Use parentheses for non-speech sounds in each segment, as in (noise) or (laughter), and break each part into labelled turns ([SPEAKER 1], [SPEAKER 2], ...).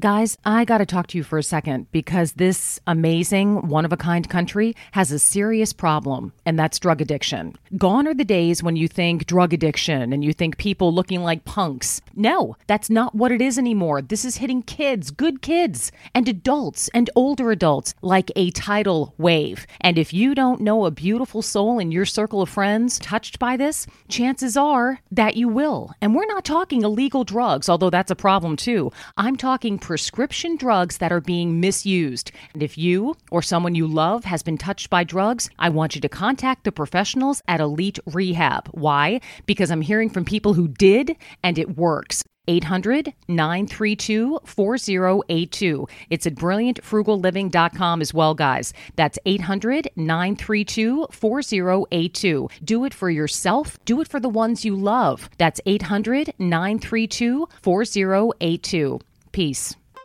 [SPEAKER 1] Guys, I got to talk to you for a second because this amazing, one of a kind country has a serious problem, and that's drug addiction. Gone are the days when you think drug addiction and you think people looking like punks. No, that's not what it is anymore. This is hitting kids, good kids, and adults and older adults like a tidal wave. And if you don't know a beautiful soul in your circle of friends touched by this, chances are that you will. And we're not talking illegal drugs, although that's a problem too. I'm talking prescription drugs that are being misused. And if you or someone you love has been touched by drugs, I want you to contact the professionals at Elite Rehab. Why? Because I'm hearing from people who did and it works. 800 932 4082. It's at brilliantfrugalliving.com as well, guys. That's 800 932 4082. Do it for yourself, do it for the ones you love. That's 800 932 4082. Peace.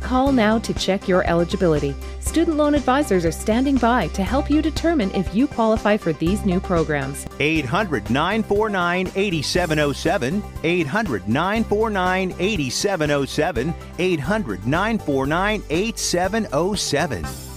[SPEAKER 2] Call now to check your eligibility. Student loan advisors are standing by to help you determine if you qualify for these new programs.
[SPEAKER 3] 800 949 8707. 800 949 8707. 800 949 8707.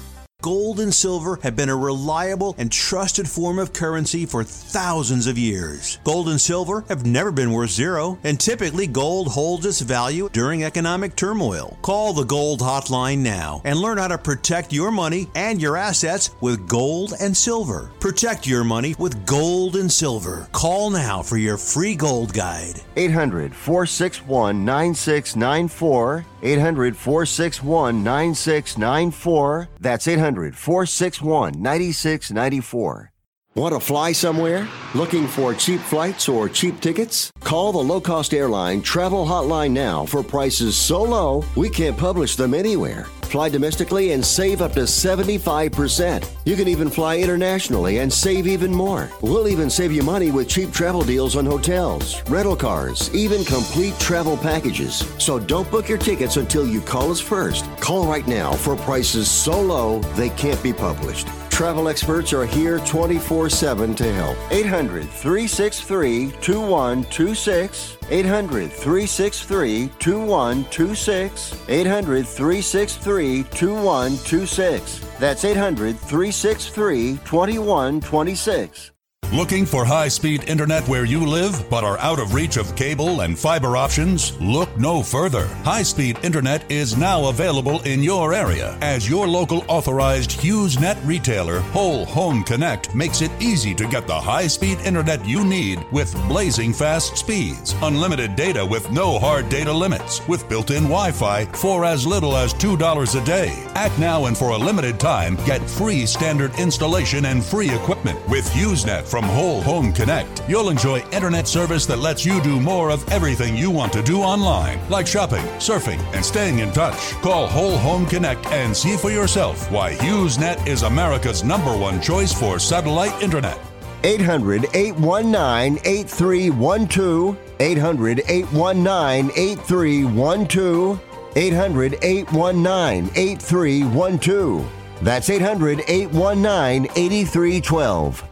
[SPEAKER 4] Gold and silver have been a reliable and trusted form of currency for thousands of years. Gold and silver have never been worth zero, and typically gold holds its value during economic turmoil. Call the Gold Hotline now and learn how to protect your money and your assets with gold and silver. Protect your money with gold and silver. Call now for your free gold guide.
[SPEAKER 5] 800 461 9694. 800 461 9694. That's 800 461 9694. Want to fly somewhere? Looking for cheap flights or cheap tickets? Call the low cost airline travel hotline now for prices so low we can't publish them anywhere. Fly domestically and save up to 75%. You can even fly internationally and save even more. We'll even save you money with cheap travel deals on hotels, rental cars, even complete travel packages. So don't book your tickets until you call us first. Call right now for prices so low they can't be published. Travel experts are here 24 7 to help. 800 363 2126. 800 363 2126. 800 363 2126. That's 800 363 2126.
[SPEAKER 6] Looking for high speed internet where you live but are out of reach of cable and fiber options? Look no further. High speed internet is now available in your area as your local authorized HughesNet retailer, Whole Home Connect, makes it easy to get the high speed internet you need with blazing fast speeds, unlimited data with no hard data limits, with built in Wi Fi for as little as $2 a day. Act now and for a limited time, get free standard installation and free equipment with HughesNet from Whole Home Connect. You'll enjoy internet service that lets you do more of everything you want to do online, like shopping, surfing, and staying in touch. Call Whole Home Connect and see for yourself why HughesNet is America's number one choice for satellite internet.
[SPEAKER 5] 800 819 8312. 800 819 8312. 800 819 8312. That's 800 819 8312.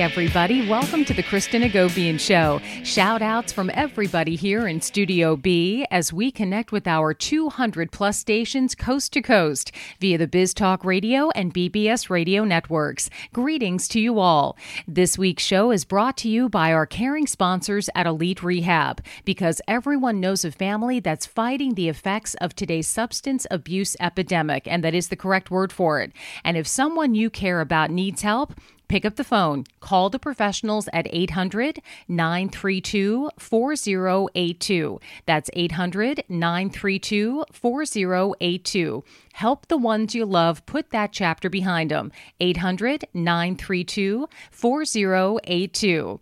[SPEAKER 1] Everybody. Welcome to the Kristen Hagopian Show. Shout outs from everybody here in Studio B as we connect with our 200 plus stations coast to coast via the Biz Talk Radio and BBS Radio networks. Greetings to you all. This week's show is brought to you by our caring sponsors at Elite Rehab because everyone knows a family that's fighting the effects of today's substance abuse epidemic, and that is the correct word for it. And if someone you care about needs help, Pick up the phone, call the professionals at 800 932 4082. That's 800 932 4082. Help the ones you love put that chapter behind them. 800 932 4082.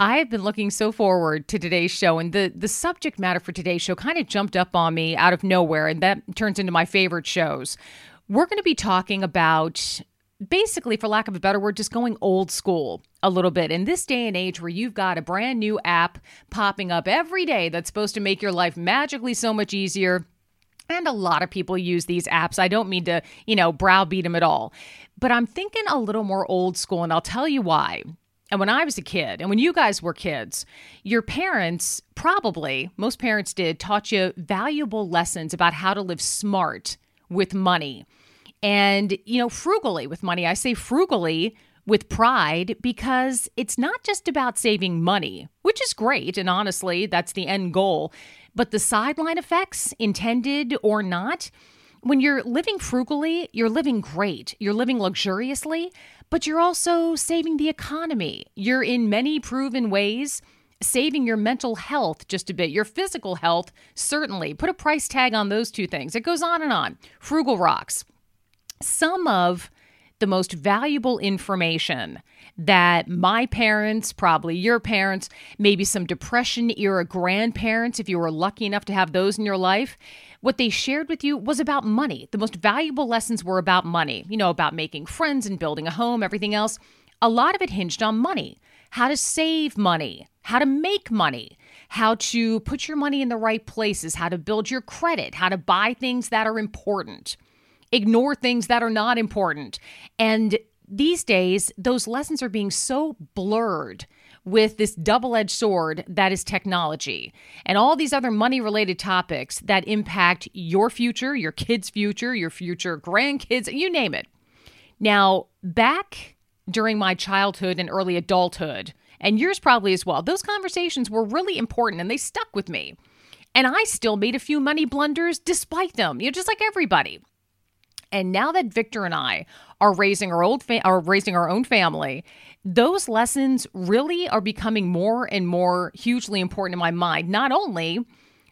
[SPEAKER 1] I have been looking so forward to today's show, and the, the subject matter for today's show kind of jumped up on me out of nowhere, and that turns into my favorite shows. We're going to be talking about basically, for lack of a better word, just going old school a little bit. In this day and age where you've got a brand new app popping up every day that's supposed to make your life magically so much easier. And a lot of people use these apps. I don't mean to, you know, browbeat them at all. But I'm thinking a little more old school, and I'll tell you why. And when I was a kid, and when you guys were kids, your parents probably, most parents did, taught you valuable lessons about how to live smart with money and, you know, frugally with money. I say frugally with pride because it's not just about saving money, which is great. And honestly, that's the end goal. But the sideline effects, intended or not, when you're living frugally, you're living great, you're living luxuriously, but you're also saving the economy. You're in many proven ways saving your mental health just a bit, your physical health, certainly. Put a price tag on those two things. It goes on and on. Frugal rocks. Some of the most valuable information that my parents, probably your parents, maybe some Depression era grandparents, if you were lucky enough to have those in your life, what they shared with you was about money. The most valuable lessons were about money, you know, about making friends and building a home, everything else. A lot of it hinged on money how to save money, how to make money, how to put your money in the right places, how to build your credit, how to buy things that are important ignore things that are not important. And these days, those lessons are being so blurred with this double edged sword that is technology and all these other money related topics that impact your future, your kids' future, your future grandkids, you name it. Now, back during my childhood and early adulthood, and yours probably as well, those conversations were really important and they stuck with me. And I still made a few money blunders despite them, you know, just like everybody. And now that Victor and I are raising our old fa- are raising our own family, those lessons really are becoming more and more hugely important in my mind. Not only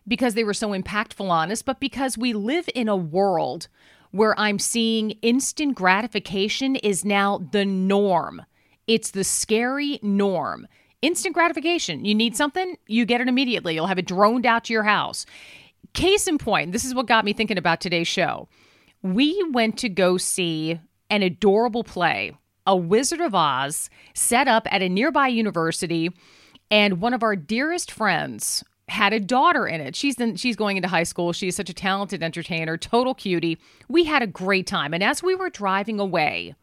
[SPEAKER 1] because they were so impactful on us, but because we live in a world where I'm seeing instant gratification is now the norm. It's the scary norm. Instant gratification. You need something, you get it immediately. You'll have it droned out to your house. Case in point, this is what got me thinking about today's show we went to go see an adorable play, A Wizard of Oz, set up at a nearby university. And one of our dearest friends had a daughter in it. She's in, she's going into high school. She's such a talented entertainer, total cutie. We had a great time. And as we were driving away,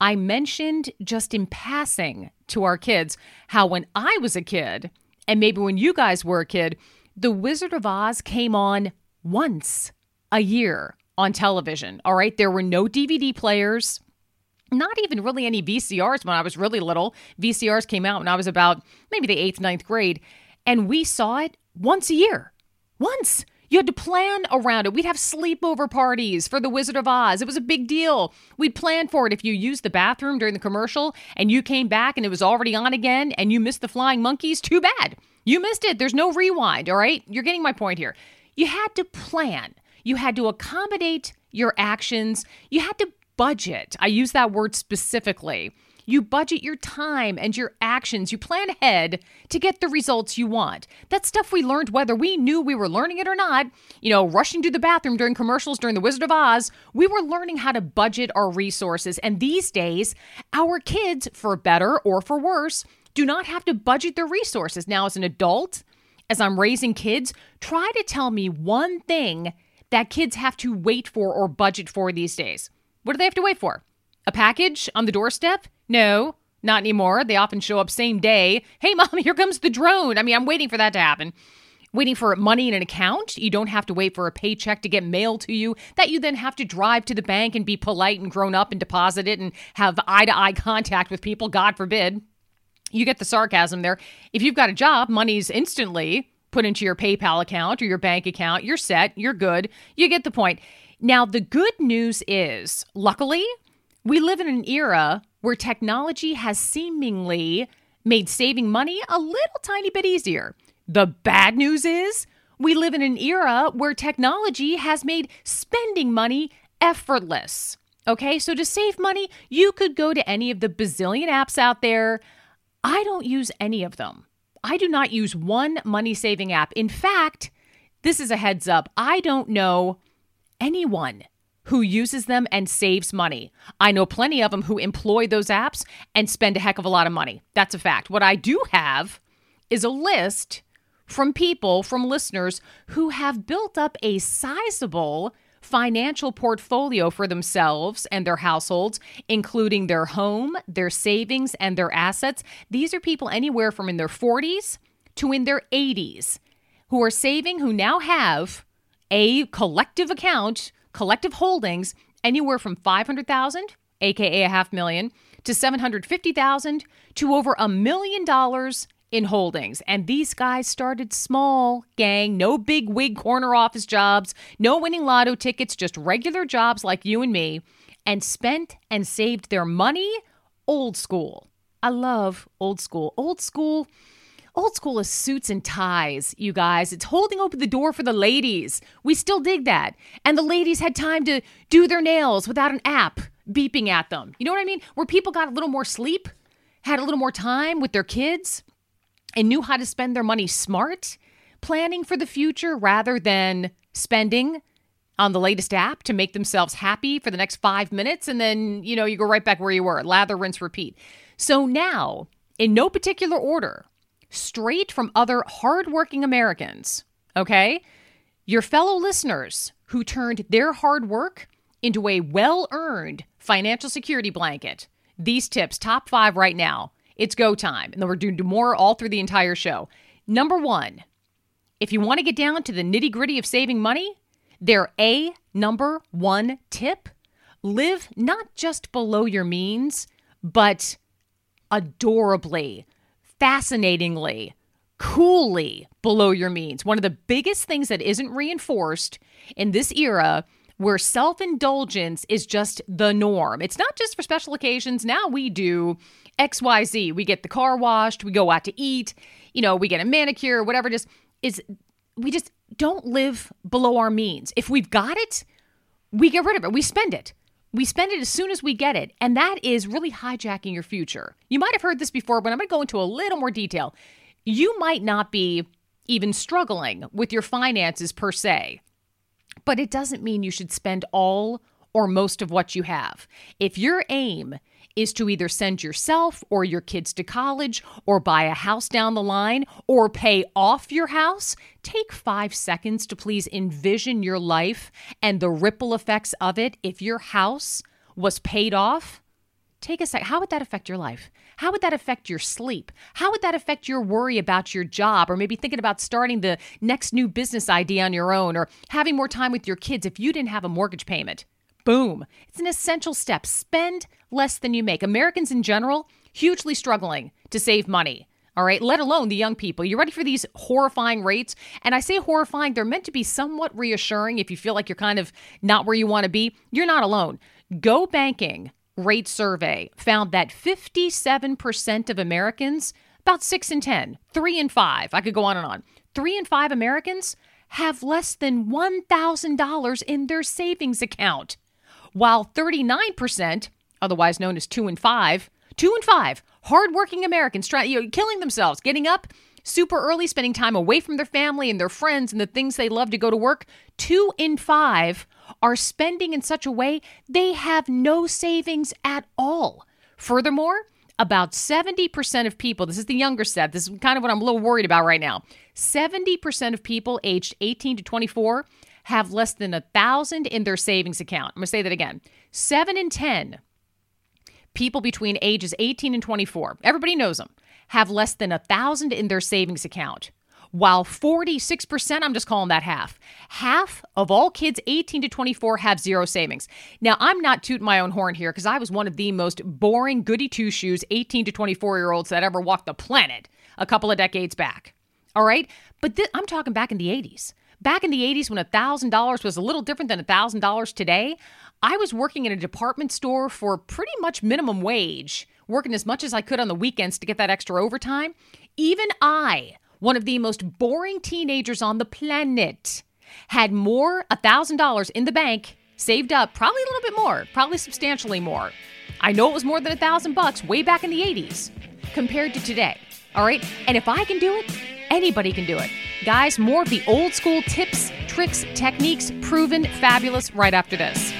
[SPEAKER 1] I mentioned just in passing to our kids how when I was a kid, and maybe when you guys were a kid, The Wizard of Oz came on once a year on television. All right. There were no DVD players, not even really any VCRs when I was really little. VCRs came out when I was about maybe the eighth, ninth grade. And we saw it once a year. Once. You had to plan around it. We'd have sleepover parties for The Wizard of Oz. It was a big deal. We'd plan for it. If you used the bathroom during the commercial and you came back and it was already on again and you missed the flying monkeys, too bad. You missed it. There's no rewind, all right? You're getting my point here. You had to plan. You had to accommodate your actions. You had to budget. I use that word specifically. You budget your time and your actions. You plan ahead to get the results you want. That's stuff we learned whether we knew we were learning it or not. You know, rushing to the bathroom during commercials during The Wizard of Oz, we were learning how to budget our resources. And these days, our kids, for better or for worse, do not have to budget their resources. Now, as an adult, as I'm raising kids, try to tell me one thing that kids have to wait for or budget for these days. What do they have to wait for? A package on the doorstep? No, not anymore. They often show up same day. Hey, (laughs) mom, here comes the drone. I mean, I'm waiting for that to happen. Waiting for money in an account. You don't have to wait for a paycheck to get mailed to you that you then have to drive to the bank and be polite and grown up and deposit it and have eye to eye contact with people. God forbid. You get the sarcasm there. If you've got a job, money's instantly put into your PayPal account or your bank account. You're set, you're good. You get the point. Now, the good news is, luckily, we live in an era where technology has seemingly made saving money a little tiny bit easier. The bad news is, we live in an era where technology has made spending money effortless. Okay, so to save money, you could go to any of the bazillion apps out there. I don't use any of them. I do not use one money saving app. In fact, this is a heads up I don't know anyone who uses them and saves money. I know plenty of them who employ those apps and spend a heck of a lot of money. That's a fact. What I do have is a list from people, from listeners who have built up a sizable financial portfolio for themselves and their households, including their home, their savings, and their assets. These are people anywhere from in their 40s to in their 80s who are saving, who now have a collective account, collective holdings, anywhere from 500,000, aka a half million, to 750,000 to over a million dollars in holdings. And these guys started small, gang, no big wig corner office jobs, no winning lotto tickets, just regular jobs like you and me, and spent and saved their money old school. I love old school. Old school. Old school is suits and ties, you guys. It's holding open the door for the ladies. We still dig that. And the ladies had time to do their nails without an app beeping at them. You know what I mean? Where people got a little more sleep, had a little more time with their kids and knew how to spend their money smart, planning for the future rather than spending on the latest app to make themselves happy for the next five minutes. And then, you know, you go right back where you were lather, rinse, repeat. So now, in no particular order, straight from other hardworking Americans, okay? Your fellow listeners who turned their hard work into a well earned financial security blanket. These tips, top five right now. It's go time. And then we're doing more all through the entire show. Number one, if you want to get down to the nitty gritty of saving money, their A number one tip live not just below your means, but adorably, fascinatingly, coolly below your means. One of the biggest things that isn't reinforced in this era where self indulgence is just the norm. It's not just for special occasions. Now we do XYZ. We get the car washed, we go out to eat, you know, we get a manicure, whatever it is. Is we just don't live below our means. If we've got it, we get rid of it. We spend it. We spend it as soon as we get it. And that is really hijacking your future. You might have heard this before, but I'm going to go into a little more detail. You might not be even struggling with your finances per se, but it doesn't mean you should spend all or most of what you have. If your aim is to either send yourself or your kids to college or buy a house down the line or pay off your house, take five seconds to please envision your life and the ripple effects of it if your house was paid off. Take a sec. How would that affect your life? How would that affect your sleep? How would that affect your worry about your job or maybe thinking about starting the next new business idea on your own or having more time with your kids if you didn't have a mortgage payment? Boom. It's an essential step. Spend less than you make. Americans in general, hugely struggling to save money. All right, let alone the young people. You ready for these horrifying rates? And I say horrifying, they're meant to be somewhat reassuring if you feel like you're kind of not where you want to be. You're not alone. Go Banking rate survey found that 57% of Americans, about 6 in 10, 3 in 5, I could go on and on, 3 in 5 Americans have less than $1,000 in their savings account while 39%, otherwise known as 2 and 5, 2 and 5 hardworking Americans trying you know, killing themselves, getting up super early, spending time away from their family and their friends and the things they love to go to work, 2 in 5 are spending in such a way they have no savings at all. Furthermore, about 70% of people, this is the younger set, this is kind of what I'm a little worried about right now. 70% of people aged 18 to 24 have less than a thousand in their savings account. I'm going to say that again. Seven in 10 people between ages 18 and 24, everybody knows them, have less than a thousand in their savings account. While 46%, I'm just calling that half, half of all kids 18 to 24 have zero savings. Now, I'm not tooting my own horn here because I was one of the most boring goody two shoes 18 to 24 year olds that ever walked the planet a couple of decades back. All right. But th- I'm talking back in the 80s. Back in the 80s, when $1,000 was a little different than $1,000 today, I was working in a department store for pretty much minimum wage, working as much as I could on the weekends to get that extra overtime. Even I, one of the most boring teenagers on the planet, had more $1,000 in the bank saved up, probably a little bit more, probably substantially more. I know it was more than a thousand bucks way back in the 80s compared to today. All right. And if I can do it, anybody can do it. Guys, more of the old school tips, tricks, techniques proven fabulous right after this.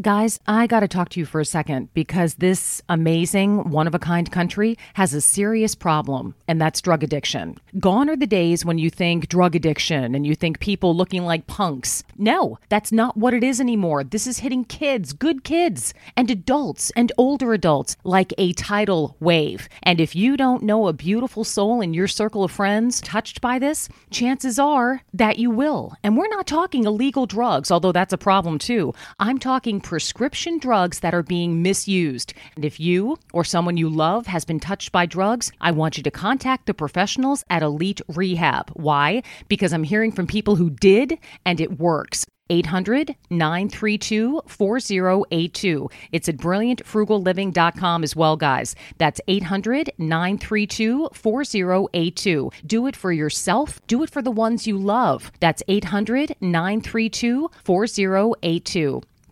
[SPEAKER 1] Guys, I got to talk to you for a second because this amazing, one of a kind country has a serious problem, and that's drug addiction. Gone are the days when you think drug addiction and you think people looking like punks. No, that's not what it is anymore. This is hitting kids, good kids, and adults and older adults like a tidal wave. And if you don't know a beautiful soul in your circle of friends touched by this, chances are that you will. And we're not talking illegal drugs, although that's a problem too. I'm talking prescription drugs that are being misused. And if you or someone you love has been touched by drugs, I want you to contact the professionals at Elite Rehab. Why? Because I'm hearing from people who did and it works. 800 932 4082. It's at brilliantfrugalliving.com as well, guys. That's 800 932 4082. Do it for yourself, do it for the ones you love. That's 800 932 4082.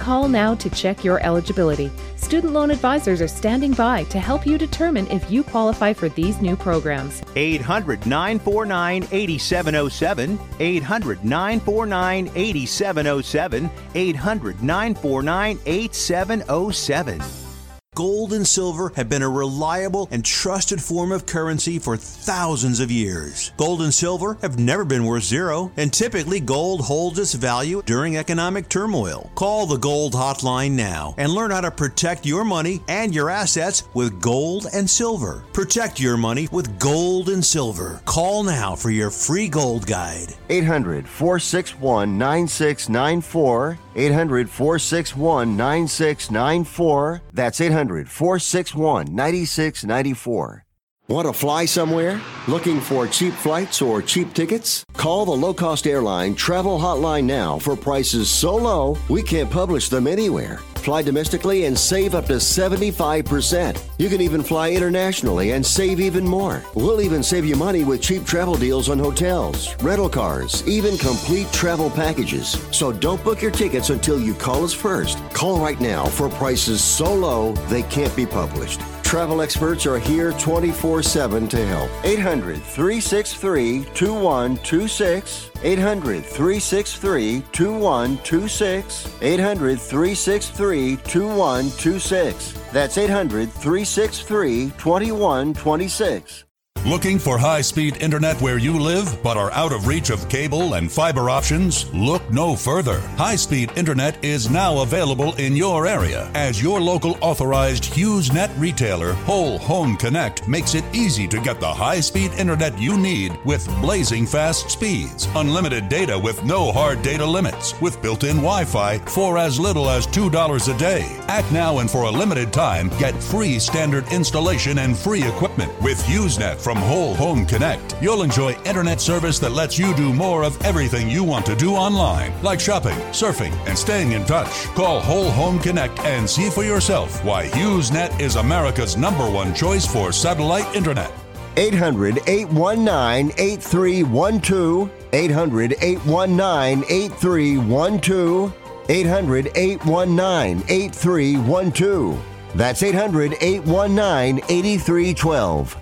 [SPEAKER 2] Call now to check your eligibility. Student loan advisors are standing by to help you determine if you qualify for these new programs.
[SPEAKER 3] 800 949 8707. 800 949 8707. 800 949 8707.
[SPEAKER 4] Gold and silver have been a reliable and trusted form of currency for thousands of years. Gold and silver have never been worth zero, and typically gold holds its value during economic turmoil. Call the Gold Hotline now and learn how to protect your money and your assets with gold and silver. Protect your money with gold and silver. Call now for your free gold guide.
[SPEAKER 5] 800 461 9694. 800 461 9694. That's 800 461 9694. Want to fly somewhere? Looking for cheap flights or cheap tickets? Call the low cost airline travel hotline now for prices so low we can't publish them anywhere. Fly domestically and save up to 75%. You can even fly internationally and save even more. We'll even save you money with cheap travel deals on hotels, rental cars, even complete travel packages. So don't book your tickets until you call us first. Call right now for prices so low they can't be published. Travel experts are here 24 7 to help. 800 363 2126. 800 363 2126. 800 363 2126. That's 800 363 2126.
[SPEAKER 6] Looking for high speed internet where you live but are out of reach of cable and fiber options? Look no further. High speed internet is now available in your area as your local authorized HughesNet retailer, Whole Home Connect, makes it easy to get the high speed internet you need with blazing fast speeds, unlimited data with no hard data limits, with built in Wi Fi for as little as $2 a day. Act now and for a limited time, get free standard installation and free equipment with HughesNet from Whole Home Connect. You'll enjoy internet service that lets you do more of everything you want to do online, like shopping, surfing, and staying in touch. Call Whole Home Connect and see for yourself why HughesNet is America's number one choice for satellite internet.
[SPEAKER 5] 800 819 8312. 800 819 8312. 800 819 8312. That's 800 819 8312.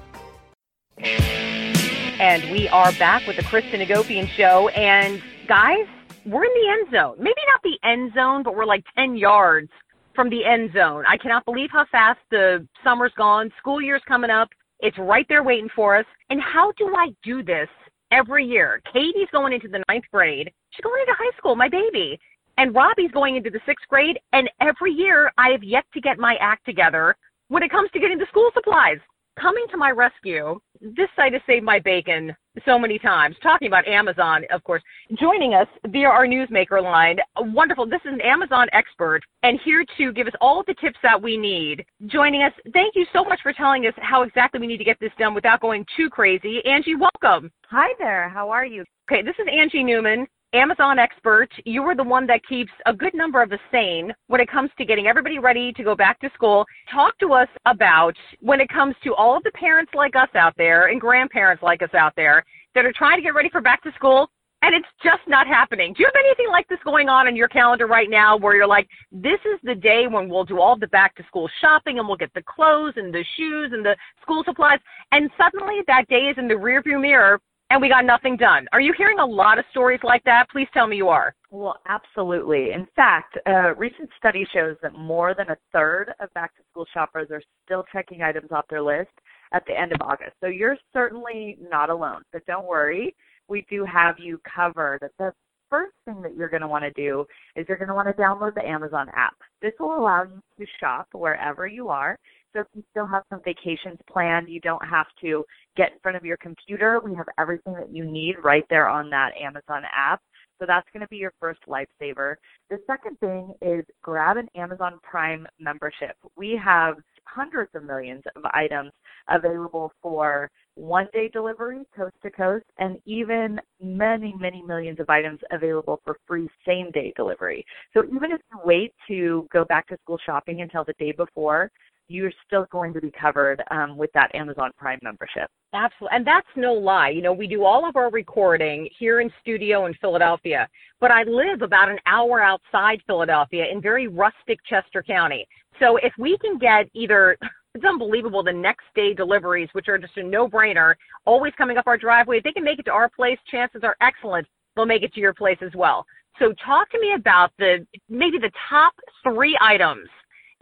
[SPEAKER 7] And we are back with the Kristen Hagopian Show. And guys, we're in the end zone. Maybe not the end zone, but we're like 10 yards from the end zone. I cannot believe how fast the summer's gone. School year's coming up. It's right there waiting for us. And how do I do this every year? Katie's going into the ninth grade. She's going into high school, my baby. And Robbie's going into the sixth grade. And every year I have yet to get my act together when it comes to getting the school supplies coming to my rescue. This site has saved my bacon so many times. Talking about Amazon, of course. Joining us via our newsmaker line, wonderful. This is an Amazon expert and here to give us all of the tips that we need. Joining us, thank you so much for telling us how exactly we need to get this done without going too crazy. Angie, welcome.
[SPEAKER 8] Hi there. How are you?
[SPEAKER 7] Okay, this is Angie Newman. Amazon expert. You are the one that keeps a good number of us sane when it comes to getting everybody ready to go back to school. Talk to us about when it comes to all of the parents like us out there and grandparents like us out there that are trying to get ready for back to school and it's just not happening. Do you have anything like this going on in your calendar right now where you're like, this is the day when we'll do all the back to school shopping and we'll get the clothes and the shoes and the school supplies, and suddenly that day is in the rearview mirror and we got nothing done. Are you hearing a lot of stories like that? Please tell me you are.
[SPEAKER 8] Well, absolutely. In fact, a recent study shows that more than a third of back to school shoppers are still checking items off their list at the end of August. So you're certainly not alone. But don't worry we do have you covered. The first thing that you're going to want to do is you're going to want to download the Amazon app. This will allow you to shop wherever you are. So if you still have some vacations planned, you don't have to get in front of your computer. We have everything that you need right there on that Amazon app. So that's going to be your first lifesaver. The second thing is grab an Amazon Prime membership. We have hundreds of millions of items available for one day delivery coast to coast and even many many millions of items available for free same day delivery so even if you wait to go back to school shopping until the day before you're still going to be covered um, with that Amazon Prime membership.
[SPEAKER 7] Absolutely. And that's no lie. You know, we do all of our recording here in studio in Philadelphia, but I live about an hour outside Philadelphia in very rustic Chester County. So if we can get either (laughs) it's unbelievable the next day deliveries, which are just a no brainer, always coming up our driveway. If they can make it to our place, chances are excellent they'll make it to your place as well. So talk to me about the maybe the top three items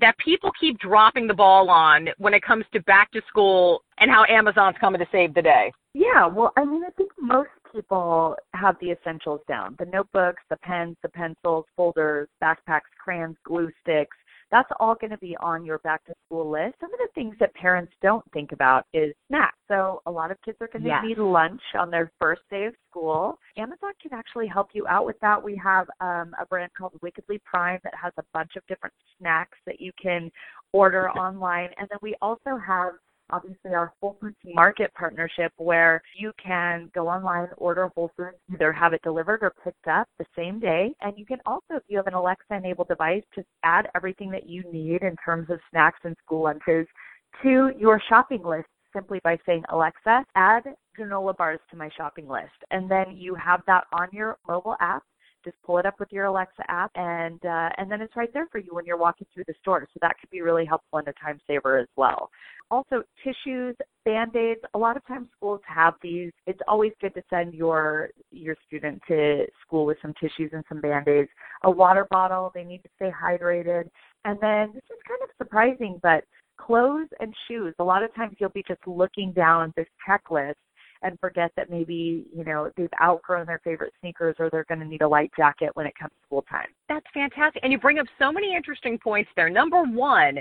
[SPEAKER 7] that people keep dropping the ball on when it comes to back to school and how Amazon's coming to save the day?
[SPEAKER 8] Yeah, well, I mean, I think most people have the essentials down the notebooks, the pens, the pencils, folders, backpacks, crayons, glue sticks, that's all going to be on your back to school list. Some of the things that parents don't think about is snacks. So a lot of kids are going to yes. need lunch on their first day of school. Amazon can actually help you out with that. We have um, a brand called Wickedly Prime that has a bunch of different snacks that you can order online. And then we also have obviously our Whole Foods Market partnership where you can go online, order Whole Foods, either have it delivered or picked up the same day. And you can also, if you have an Alexa enabled device, just add everything that you need in terms of snacks and school lunches to your shopping list simply by saying, Alexa, add granola bars to my shopping list. And then you have that on your mobile app just pull it up with your Alexa app, and uh, and then it's right there for you when you're walking through the store. So that could be really helpful and a time saver as well. Also, tissues, band-aids. A lot of times schools have these. It's always good to send your your student to school with some tissues and some band-aids. A water bottle. They need to stay hydrated. And then this is kind of surprising, but clothes and shoes. A lot of times you'll be just looking down this checklist and forget that maybe, you know, they've outgrown their favorite sneakers or they're going to need a light jacket when it comes to school time.
[SPEAKER 7] That's fantastic. And you bring up so many interesting points there. Number one,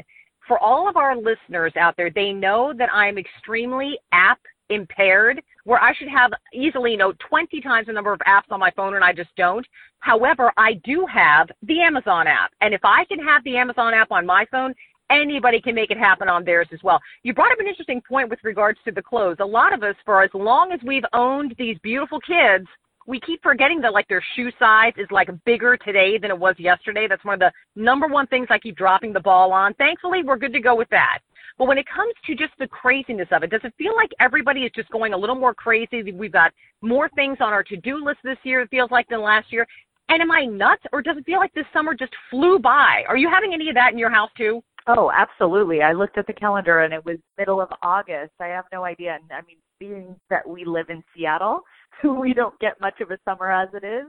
[SPEAKER 7] for all of our listeners out there, they know that I'm extremely app impaired where I should have easily, you know, 20 times the number of apps on my phone and I just don't. However, I do have the Amazon app. And if I can have the Amazon app on my phone, anybody can make it happen on theirs as well. You brought up an interesting point with regards to the clothes. A lot of us, for as long as we've owned these beautiful kids, we keep forgetting that like their shoe size is like bigger today than it was yesterday. That's one of the number one things I keep dropping the ball on. Thankfully, we're good to go with that. But when it comes to just the craziness of it, does it feel like everybody is just going a little more crazy? We've got more things on our to-do list this year, it feels like, than last year. And am I nuts or does it feel like this summer just flew by? Are you having any of that in your house too?
[SPEAKER 8] Oh, absolutely. I looked at the calendar and it was middle of August. I have no idea. And I mean, being that we live in Seattle, (laughs) we don't get much of a summer as it is.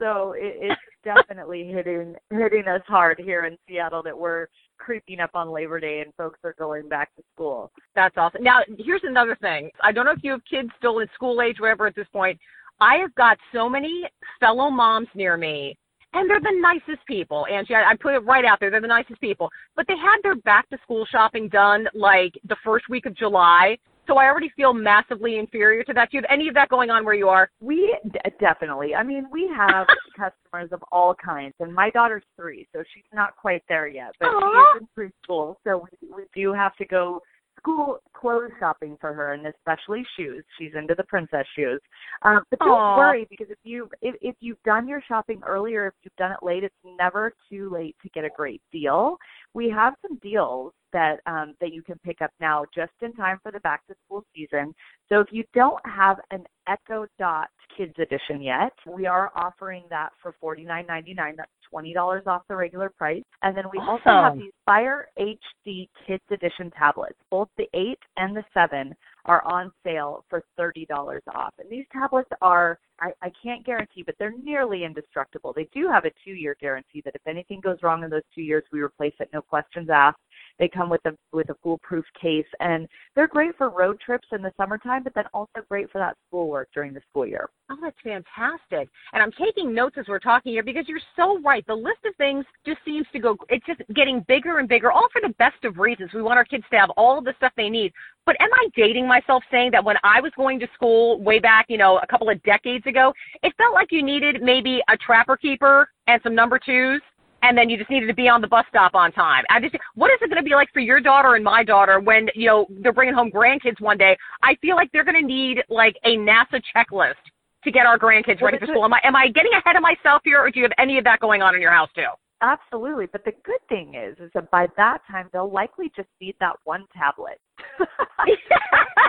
[SPEAKER 8] So it, it's (laughs) definitely hitting hitting us hard here in Seattle that we're creeping up on Labor Day and folks are going back to school.
[SPEAKER 7] That's awesome. Now, here's another thing. I don't know if you have kids still in school age, whatever, at this point. I have got so many fellow moms near me and they're the nicest people, Angie. I, I put it right out there. They're the nicest people. But they had their back to school shopping done like the first week of July. So I already feel massively inferior to that. Do you have any of that going on where you are?
[SPEAKER 8] We d- definitely. I mean, we have (laughs) customers of all kinds, and my daughter's three, so she's not quite there yet, but Aww. she is in preschool, so we, we do have to go school clothes shopping for her, and especially shoes. She's into the princess shoes. Um, but don't
[SPEAKER 7] Aw.
[SPEAKER 8] worry because if you if, if you've done your shopping earlier, if you've done it late, it's never too late to get a great deal. We have some deals that um, that you can pick up now, just in time for the back to school season. So if you don't have an Echo Dot Kids Edition yet, we are offering that for forty nine ninety nine. That's twenty dollars off the regular price. And then we also have these Fire HD Kids Edition tablets. Both the eight and the seven are on sale for thirty dollars off. And these tablets are I, I can't guarantee, but they're nearly indestructible. They do have a two year guarantee that if anything goes wrong in those two years, we replace it, no questions asked. They come with a with a foolproof case, and they're great for road trips in the summertime, but then also great for that schoolwork during the school year.
[SPEAKER 7] Oh, that's fantastic. And I'm taking notes as we're talking here because you're so right. The list of things just seems to go, it's just getting bigger and bigger, all for the best of reasons. We want our kids to have all the stuff they need. But am I dating myself saying that when I was going to school way back, you know, a couple of decades ago, it felt like you needed maybe a trapper keeper and some number twos? And then you just needed to be on the bus stop on time. I just, what is it going to be like for your daughter and my daughter when you know they're bringing home grandkids one day? I feel like they're going to need like a NASA checklist to get our grandkids
[SPEAKER 8] Well,
[SPEAKER 7] ready for school. Am I am I getting ahead of myself here, or do you have any of that going on in your house too?
[SPEAKER 8] Absolutely, but the good thing is, is that by that time they'll likely just need that one tablet. (laughs) when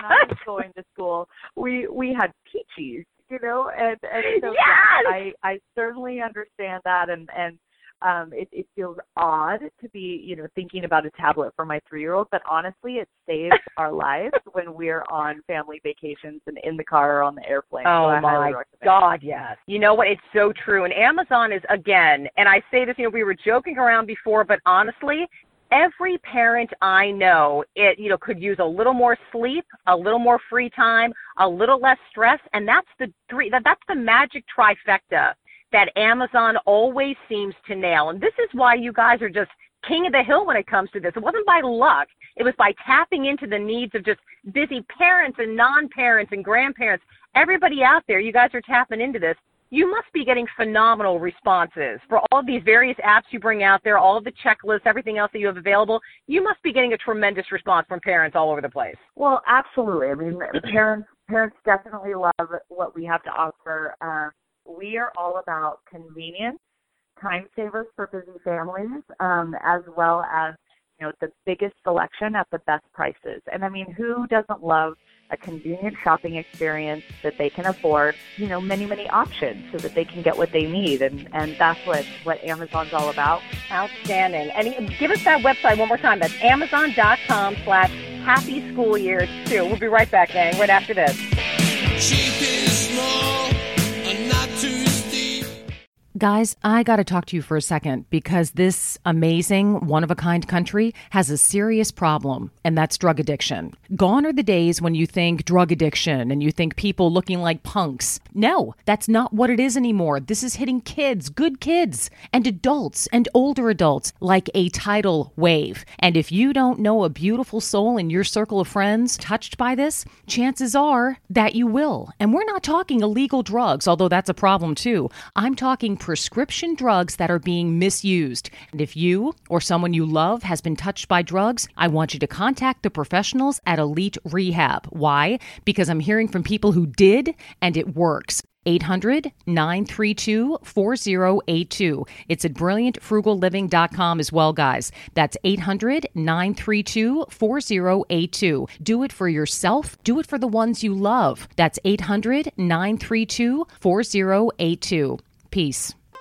[SPEAKER 8] I was going to school, we we had Pee-Chees, you know, and and so
[SPEAKER 7] Yes!
[SPEAKER 8] I I certainly understand that, and and um, it it feels odd to be you know thinking about a tablet for my three year old, but honestly, it saves (laughs) our lives when we're on family vacations and in the car or on the airplane.
[SPEAKER 7] Oh
[SPEAKER 8] I
[SPEAKER 7] my
[SPEAKER 8] highly recommend it.
[SPEAKER 7] God, yes. You know what? It's so true. And Amazon is again, and I say this, you know, we were joking around before, but honestly, every parent I know, it you know, could use a little more sleep, a little more free time, a little less stress, and that's the three. That, that's the magic trifecta that Amazon always seems to nail. And this is why you guys are just king of the hill when it comes to this. It wasn't by luck. It was by tapping into the needs of just busy parents and non-parents and grandparents. Everybody out there, you guys are tapping into this. You must be getting phenomenal responses for all of these various apps you bring out there, all of the checklists, everything else that you have available. You must be getting a tremendous response from parents all over the place.
[SPEAKER 8] Well, absolutely. I mean, parents parents definitely love what we have to offer. Um, we are all about convenience, time savers for busy families, um, as well as you know the biggest selection at the best prices. And I mean, who doesn't love a convenient shopping experience that they can afford? You know, many many options so that they can get what they need, and and that's what what Amazon's all about.
[SPEAKER 7] Outstanding. And give us that website one more time. That's amazon.com slash happy school years two. We'll be right back, gang, right after this.
[SPEAKER 9] Cheap
[SPEAKER 1] Guys, I got to talk to you for a second because this amazing, one of a kind country has a serious problem, and that's drug addiction. Gone are the days when you think drug addiction and you think people looking like punks. No, that's not what it is anymore. This is hitting kids, good kids, and adults and older adults like a tidal wave. And if you don't know a beautiful soul in your circle of friends touched by this, chances are that you will. And we're not talking illegal drugs, although that's a problem too. I'm talking prescription drugs that are being misused. And if you or someone you love has been touched by drugs, I want you to contact the professionals at Elite Rehab. Why? Because I'm hearing from people who did and it works. 800 932 4082. It's at brilliantfrugalliving.com as well, guys. That's 800 932 4082. Do it for yourself, do it for the ones you love. That's 800 932 4082. Peace.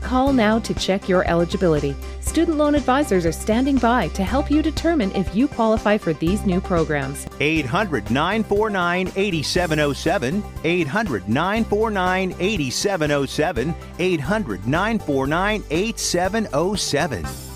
[SPEAKER 2] Call now to check your eligibility. Student loan advisors are standing by to help you determine if you qualify for these new programs.
[SPEAKER 3] 800 949 8707. 800 949 8707. 800 949 8707.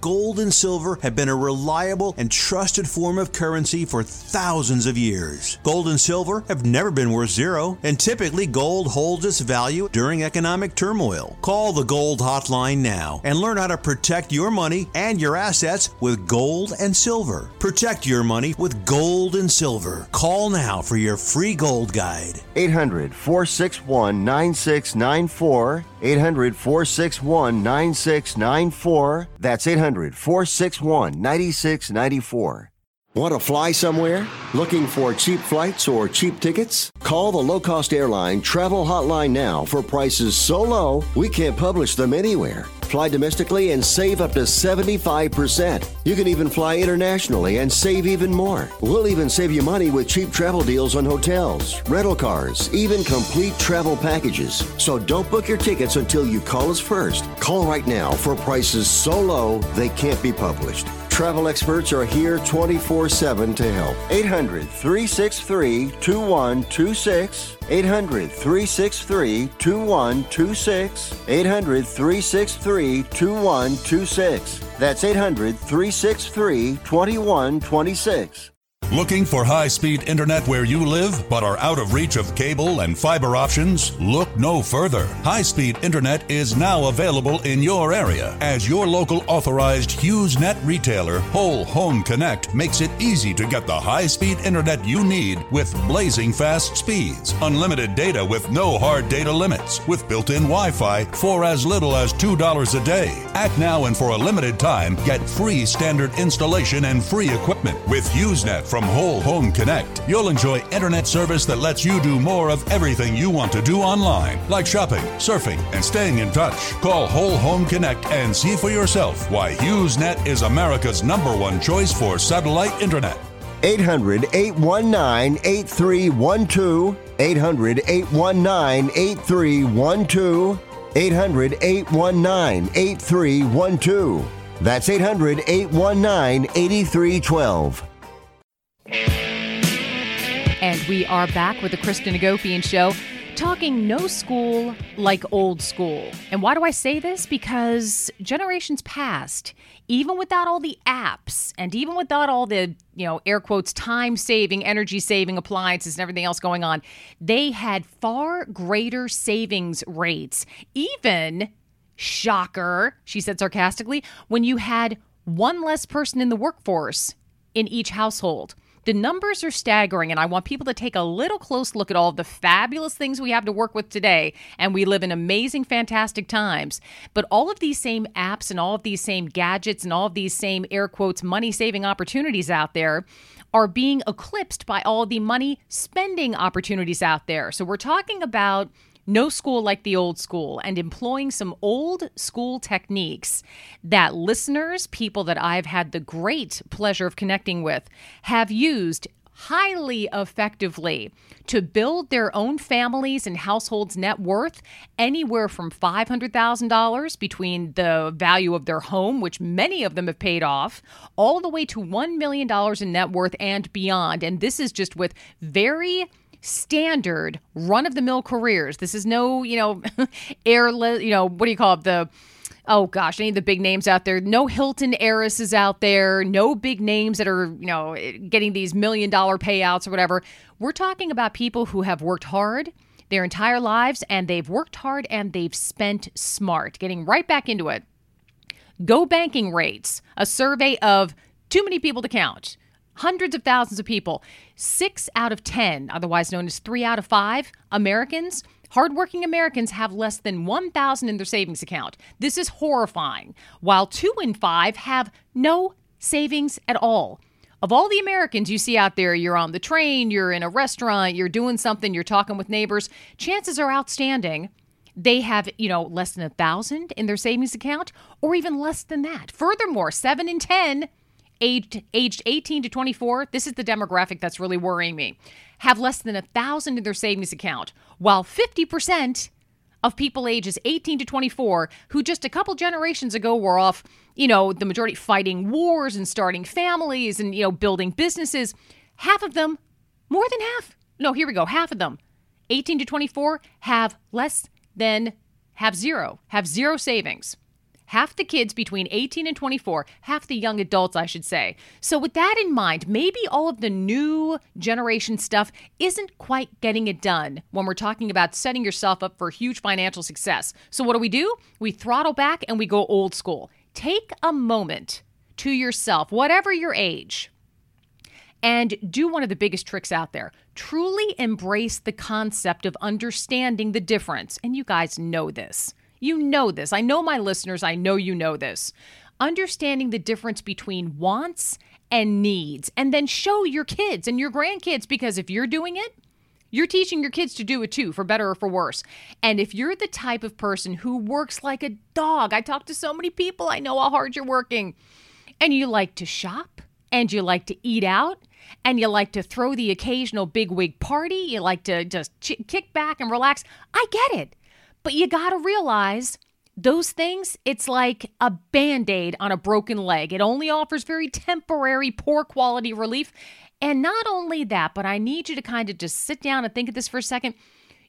[SPEAKER 4] Gold and silver have been a reliable and trusted form of currency for thousands of years. Gold and silver have never been worth zero, and typically gold holds its value during economic turmoil. Call the Gold Hotline now and learn how to protect your money and your assets with gold and silver. Protect your money with gold and silver. Call now for your free gold guide.
[SPEAKER 5] 800 461 9694. 800 461 9694. That's 800 461 9694. Want to fly somewhere? Looking for cheap flights or cheap tickets? Call the low cost airline travel hotline now for prices so low we can't publish them anywhere. Fly domestically and save up to 75%. You can even fly internationally and save even more. We'll even save you money with cheap travel deals on hotels, rental cars, even complete travel packages. So don't book your tickets until you call us first. Call right now for prices so low they can't be published. Travel experts are here 24 7 to help. 800 363 2126. 800 363 2126. 800 363 2126. That's 800 363 2126.
[SPEAKER 6] Looking for high speed internet where you live but are out of reach of cable and fiber options? Look no further. High speed internet is now available in your area as your local authorized HughesNet retailer, Whole Home Connect, makes it easy to get the high speed internet you need with blazing fast speeds, unlimited data with no hard data limits, with built in Wi Fi for as little as $2 a day. Act now and for a limited time, get free standard installation and free equipment with HughesNet from Whole Home Connect. You'll enjoy internet service that lets you do more of everything you want to do online, like shopping, surfing, and staying in touch. Call Whole Home Connect and see for yourself why HughesNet is America's number one choice for satellite internet.
[SPEAKER 5] 800 819 8312. 800 819 8312. 800 819 8312. That's 800 819 8312.
[SPEAKER 1] And we are back with the Kristen Hagopian Show, talking no school like old school. And why do I say this? Because generations past, even without all the apps and even without all the, you know, air quotes, time saving, energy saving appliances and everything else going on, they had far greater savings rates. Even, shocker, she said sarcastically, when you had one less person in the workforce in each household. The numbers are staggering, and I want people to take a little close look at all of the fabulous things we have to work with today. And we live in amazing, fantastic times. But all of these same apps and all of these same gadgets and all of these same air quotes money saving opportunities out there are being eclipsed by all the money spending opportunities out there. So we're talking about no school like the old school and employing some old school techniques that listeners, people that I've had the great pleasure of connecting with, have used highly effectively to build their own families and households net worth anywhere from $500,000 between the value of their home which many of them have paid off all the way to $1 million in net worth and beyond. And this is just with very standard run of the mill careers. This is no, you know, (laughs) airless, you know, what do you call it? The oh gosh, any of the big names out there. No Hilton heiresses out there. No big names that are, you know, getting these million dollar payouts or whatever. We're talking about people who have worked hard their entire lives and they've worked hard and they've spent smart, getting right back into it. GOBankingRates, a survey of too many people to count hundreds of thousands of people. Six out of 10, otherwise known as three out of five Americans, hardworking Americans have less than 1,000 in their savings account. This is horrifying. While two in five have no savings at all. Of all the Americans you see out there, you're on the train, you're in a restaurant, you're doing something, you're talking with neighbors, chances are outstanding they have, you know, less than a thousand in their savings account or even less than that. Furthermore, seven in 10 aged aged 18 to 24, this is the demographic that's really worrying me, have less than a thousand in their savings account, while 50% of people ages 18 to 24 who just a couple generations ago were off, you know, the majority fighting wars and starting families and, you know, building businesses, half of them, more than half, no, here we go, half of them, 18 to 24 have less than, have zero, have zero savings half the kids between 18 and 24, half the young adults, I should say. So, with that in mind, maybe all of the new generation stuff isn't quite getting it done when we're talking about setting yourself up for huge financial success. So, what do we do? We throttle back and we go old school. Take a moment to yourself, whatever your age, and do one of the biggest tricks out there. Truly embrace the concept of understanding the difference. And you guys know this you know this. I know my listeners, I know you know this. Understanding the difference between wants and needs, and then show your kids and your grandkids because if you're doing it, you're teaching your kids to do it too, for better or for worse. And if you're the type of person who works like a dog, I talk to so many people, I know how hard you're working, and you like to shop and you like to eat out and you like to throw the occasional big wig party, you like to just ch- kick back and relax, I get it. But you got to realize those things, it's like a band aid on a broken leg. It only offers very temporary, poor quality relief. And not only that, but I need you to kind of just sit down and think of this for a second.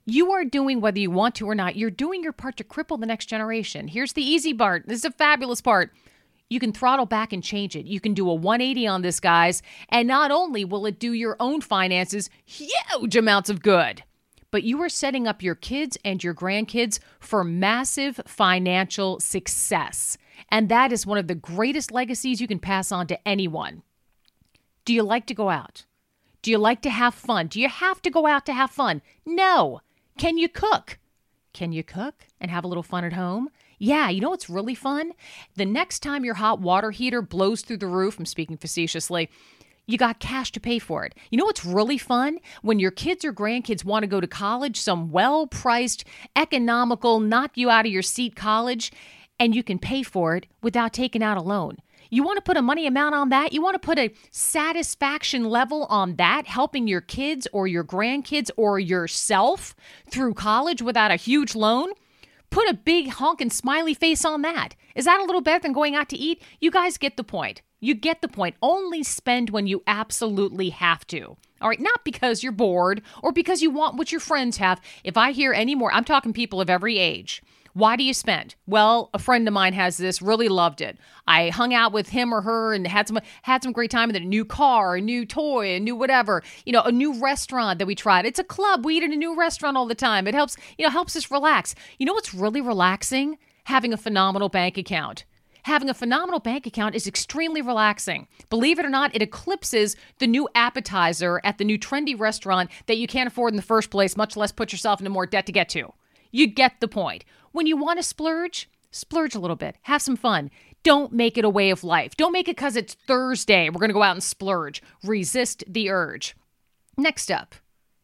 [SPEAKER 1] You are doing, whether you want to or not, you're doing your part to cripple the next generation. Here's the easy part. This is a fabulous part. You can throttle back and change it. You can do a 180 on this, guys. And not only will it do your own finances huge amounts of good, but you are setting up your kids and your grandkids for massive financial success. And that is one of the greatest legacies you can pass on to anyone. Do you like to go out? Do you like to have fun? Do you have to go out to have fun? No. Can you cook? Can you cook and have a little fun at home? Yeah, you know what's really fun? The next time your hot water heater blows through the roof, I'm speaking facetiously, you got cash to pay for it. You know what's really fun? When your kids or grandkids want to go to college, some well priced, economical, knock you out of your seat college, and you can pay for it without taking out a loan. You want to put a money amount on that? You want to put a satisfaction level on that, helping your kids or your grandkids or yourself through college without a huge loan? Put a big honking smiley face on that. Is that a little better than going out to eat? You guys get the point. You get the point. Only spend when you absolutely have to. All right, not because you're bored or because you want what your friends have. If I hear any more, I'm talking people of every age. Why do you spend? Well, a friend of mine has this, really loved it. I hung out with him or her and had some had some great time with it. A new car, a new toy, a new whatever, you know, a new restaurant that we tried. It's a club. We eat at a new restaurant all the time. It helps, you know, helps us relax. You know what's really relaxing? Having a phenomenal bank account having a phenomenal bank account is extremely relaxing. Believe it or not, it eclipses the new appetizer at the new trendy restaurant that you can't afford in the first place, much less put yourself into more debt to get to. You get the point. When you want to splurge, splurge a little bit, have some fun. Don't make it a way of life. Don't make it because it's Thursday. We're going to go out and splurge. Resist the urge. Next up,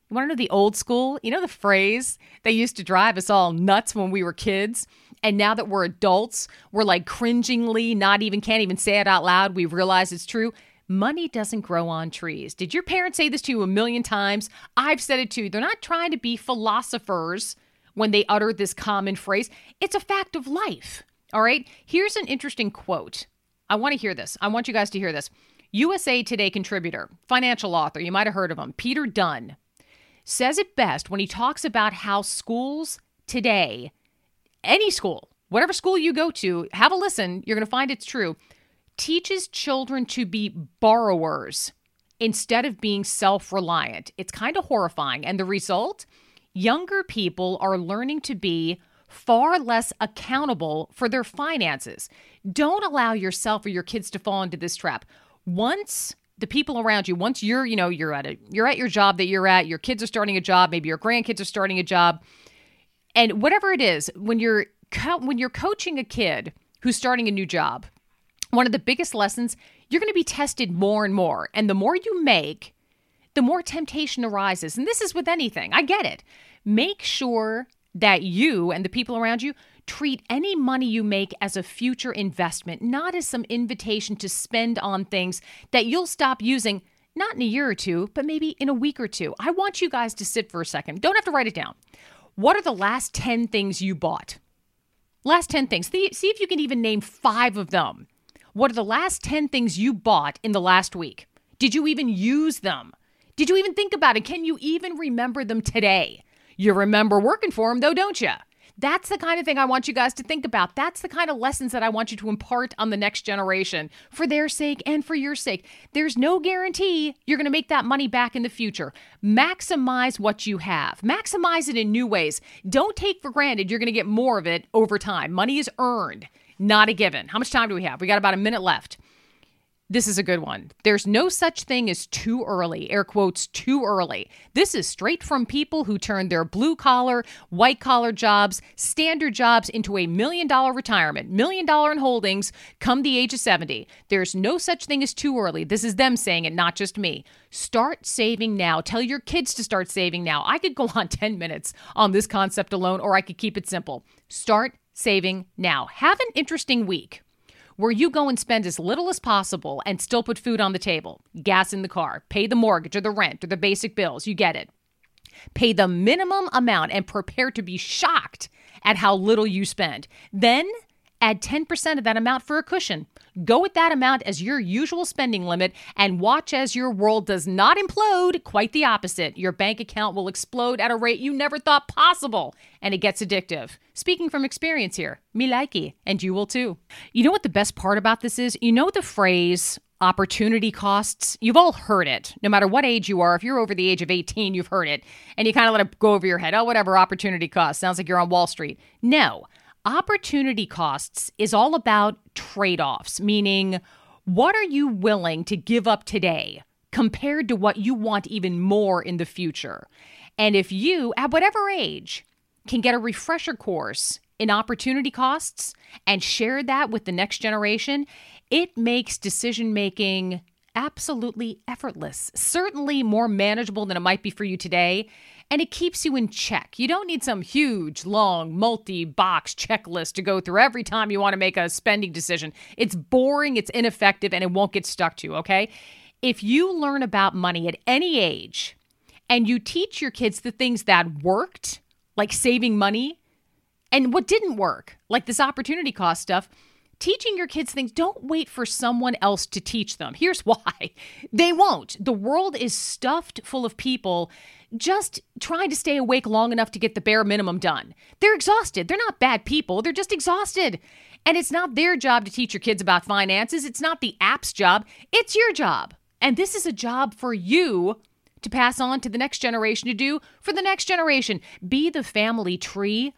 [SPEAKER 1] you want to know the old school? You know the phrase that used to drive us all nuts when we were kids? And now that we're adults, we're like cringingly, not even, can't even say it out loud. We realize it's true. Money doesn't grow on trees. Did your parents say this to you a million times? I've said it too. They're not trying to be philosophers when they utter this common phrase. It's a fact of life. All right. Here's an interesting quote. I want to hear this. I want you guys to hear this. USA Today contributor, financial author, you might have heard of him, Peter Dunn, says it best when he talks about how schools today any school, whatever school you go to, have a listen. You're going to find it's true. Teaches children to be borrowers instead of being self reliant. It's kind of horrifying. And the result younger people are learning to be far less accountable for their finances. Don't allow yourself or your kids to fall into this trap. Once the people around you, once you're, you know, you're at a you're at your job that you're at, your kids are starting a job, maybe your grandkids are starting a job, and whatever it is, when you're co- when you're coaching a kid who's starting a new job, one of the biggest lessons, you're going to be tested more and more. And the more you make, the more temptation arises. And this is with anything. I get it. Make sure that you and the people around you treat any money you make as a future investment, not as some invitation to spend on things that you'll stop using not in a year or two, but maybe in a week or two. I want you guys to sit for a second. Don't have to write it down. What are the last 10 things you bought? Last 10 things. See, if you can even name five of them. What are the last 10 things you bought in the last week? Did you even use them? Did you even think about it? Can you even remember them today? You remember working for them, though, don't you? That's the kind of thing I want you guys to think about. That's the kind of lessons that I want you to impart on the next generation for their sake and for your sake. There's no guarantee you're going to make that money back in the future. Maximize what you have, maximize it in new ways. Don't take for granted you're going to get more of it over time. Money is earned, not a given. How much time do we have? We got about a minute left. This is a good one. There's no such thing as too early, air quotes, too early. This is straight from people who turned their blue collar, white collar jobs, standard jobs into a million dollar retirement, million dollar in holdings come the age of 70. There's no such thing as too early. This is them saying it, not just me. Start saving now. Tell your kids to start saving now. I could go (laughs) on 10 minutes on this concept alone, or I could keep it simple. Start saving now. Have an interesting week where you go and spend as little as possible and still put food on the table, gas in the car, pay the mortgage or the rent or the basic bills. You get it. Pay the minimum amount and prepare to be shocked at how little you spend. Then add 10% of that amount for a cushion. Go with that amount as your usual spending limit and watch as your world does not implode. Quite the opposite. Your bank account will explode at a rate you never thought possible, and it gets addictive. Speaking from experience here, me likey, and you will too. You know what the best part about this is? You know the phrase, opportunity costs. You've all heard it. No matter what age you are, if you're over the age of 18, you've heard it. And you kind of let it go over your head. Oh, whatever, opportunity costs. Sounds like you're on Wall Street. No. Opportunity costs is all about trade offs, meaning what are you willing to give up today compared to what you want even more in the future? And if you, at whatever age, can get a refresher course in opportunity costs and share that with the next generation, it makes decision making absolutely effortless, certainly more manageable than it might be for you today and it keeps you in check. You don't need some huge, long, multi box checklist to go through every time you want to make a spending decision. It's boring, it's ineffective, and it won't get stuck to, you, okay? If you learn about money at any age and you teach your kids the things that worked, like saving money, and what didn't work, like this opportunity cost stuff, teaching your kids things, don't wait for someone else to teach them. Here's (laughs) why they won't. The world is stuffed full of people just trying to stay awake long enough to get the bare minimum done. They're exhausted. They're not bad people, they're just exhausted. And it's not their job to teach your kids about finances. It's not the app's job. It's your job. And this is a job for you to pass on to the next generation to do for the next generation. Be the family tree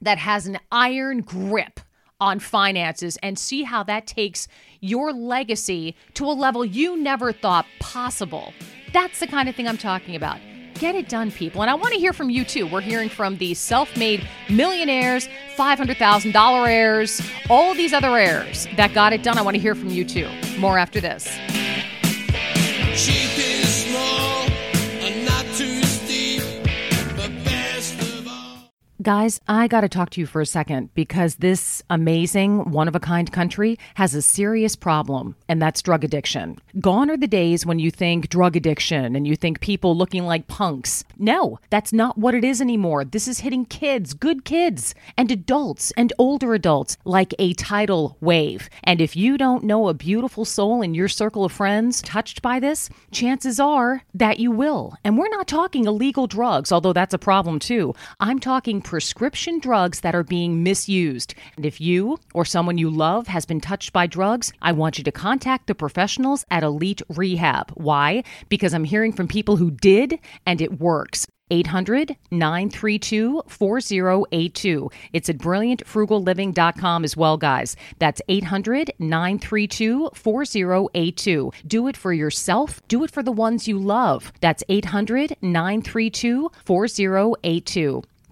[SPEAKER 1] that has an iron grip on finances and see how that takes your legacy to a level you never thought possible. That's the kind of thing I'm talking about. Get it done, people. And I want to hear from you too. We're hearing from the self made millionaires, $500,000 heirs, all these other heirs that got it done. I want to hear from you too. More after this. Guys, I got to talk to you for a second because this amazing, one of a kind country has a serious problem, and that's drug addiction. Gone are the days when you think drug addiction and you think people looking like punks. No, that's not what it is anymore. This is hitting kids, good kids, and adults and older adults like a tidal wave. And if you don't know a beautiful soul in your circle of friends touched by this, chances are that you will. And we're not talking illegal drugs, although that's a problem too. I'm talking prescription drugs that are being misused. And if you or someone you love has been touched by drugs, I want you to contact the professionals at Elite Rehab. Why? Because I'm hearing from people who did and it works. 800 932 4082. It's at brilliantfrugalliving.com as well, guys. That's 800 932 4082. Do it for yourself, do it for the ones you love. That's 800 932 4082.